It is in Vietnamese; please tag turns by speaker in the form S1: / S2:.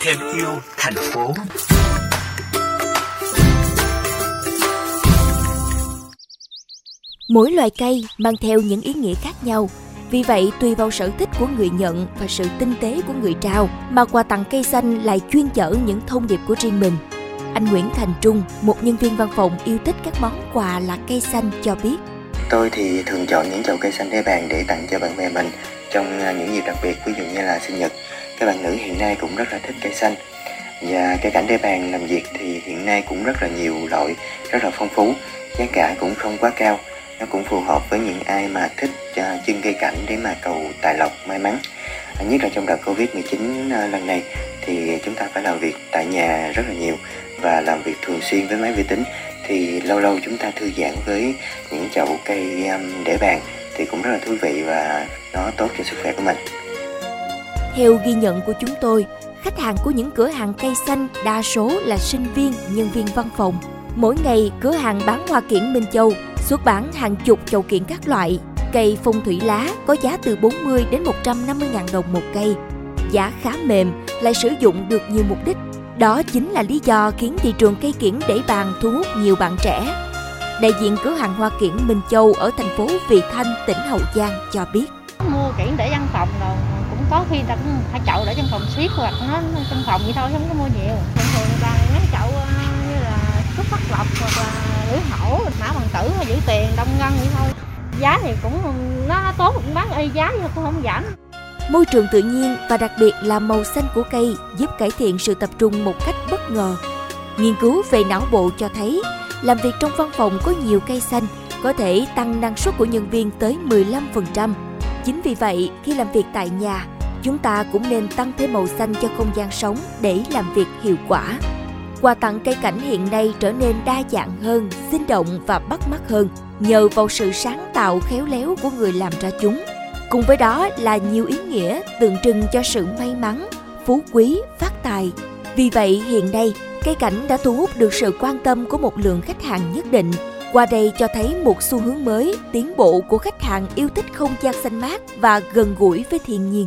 S1: thêm yêu thành phố
S2: Mỗi loài cây mang theo những ý nghĩa khác nhau. Vì vậy, tùy vào sở thích của người nhận và sự tinh tế của người trao, mà quà tặng cây xanh lại chuyên chở những thông điệp của riêng mình. Anh Nguyễn Thành Trung, một nhân viên văn phòng yêu thích các món quà là cây xanh cho biết.
S3: Tôi thì thường chọn những chậu cây xanh để bàn để tặng cho bạn bè mình trong à, những dịp đặc biệt, ví dụ như là sinh nhật. Các bạn nữ hiện nay cũng rất là thích cây xanh. Và cây cảnh để bàn làm việc thì hiện nay cũng rất là nhiều loại, rất là phong phú, giá cả cũng không quá cao. Nó cũng phù hợp với những ai mà thích uh, cây cảnh để mà cầu tài lộc may mắn. À, nhất là trong đợt covid 19 uh, lần này thì chúng ta phải làm việc tại nhà rất là nhiều và làm việc thường xuyên với máy vi tính. Thì lâu lâu chúng ta thư giãn với những chậu cây um, để bàn thì cũng rất là thú vị và nó tốt cho sức khỏe của mình
S2: theo ghi nhận của chúng tôi khách hàng của những cửa hàng cây xanh đa số là sinh viên nhân viên văn phòng Mỗi ngày, cửa hàng bán hoa kiển Minh Châu xuất bán hàng chục chậu kiển các loại. Cây phong thủy lá có giá từ 40 đến 150 ngàn đồng một cây. Giá khá mềm, lại sử dụng được nhiều mục đích. Đó chính là lý do khiến thị trường cây kiển để bàn thu hút nhiều bạn trẻ. Đại diện cửa hàng hoa kiển Minh Châu ở thành phố Vị Thanh, tỉnh Hậu Giang cho biết.
S4: Mua kiển để văn phòng rồi cũng có khi ta cũng hai chậu để trong phòng ship hoặc nó trong phòng vậy thôi, không có mua nhiều. Thường thường ta mấy chậu cúc phát lộc hoặc là lưỡi hổ mã bằng tử giữ tiền đông ngân vậy thôi giá thì cũng nó tốt cũng bán y giá nhưng cũng không giảm
S2: Môi trường tự nhiên và đặc biệt là màu xanh của cây giúp cải thiện sự tập trung một cách bất ngờ. Nghiên cứu về não bộ cho thấy, làm việc trong văn phòng có nhiều cây xanh có thể tăng năng suất của nhân viên tới 15%. Chính vì vậy, khi làm việc tại nhà, chúng ta cũng nên tăng thêm màu xanh cho không gian sống để làm việc hiệu quả. Quà tặng cây cảnh hiện nay trở nên đa dạng hơn, sinh động và bắt mắt hơn nhờ vào sự sáng tạo khéo léo của người làm ra chúng. Cùng với đó là nhiều ý nghĩa tượng trưng cho sự may mắn, phú quý, phát tài. Vì vậy hiện nay, cây cảnh đã thu hút được sự quan tâm của một lượng khách hàng nhất định. Qua đây cho thấy một xu hướng mới, tiến bộ của khách hàng yêu thích không gian xanh mát và gần gũi với thiên nhiên.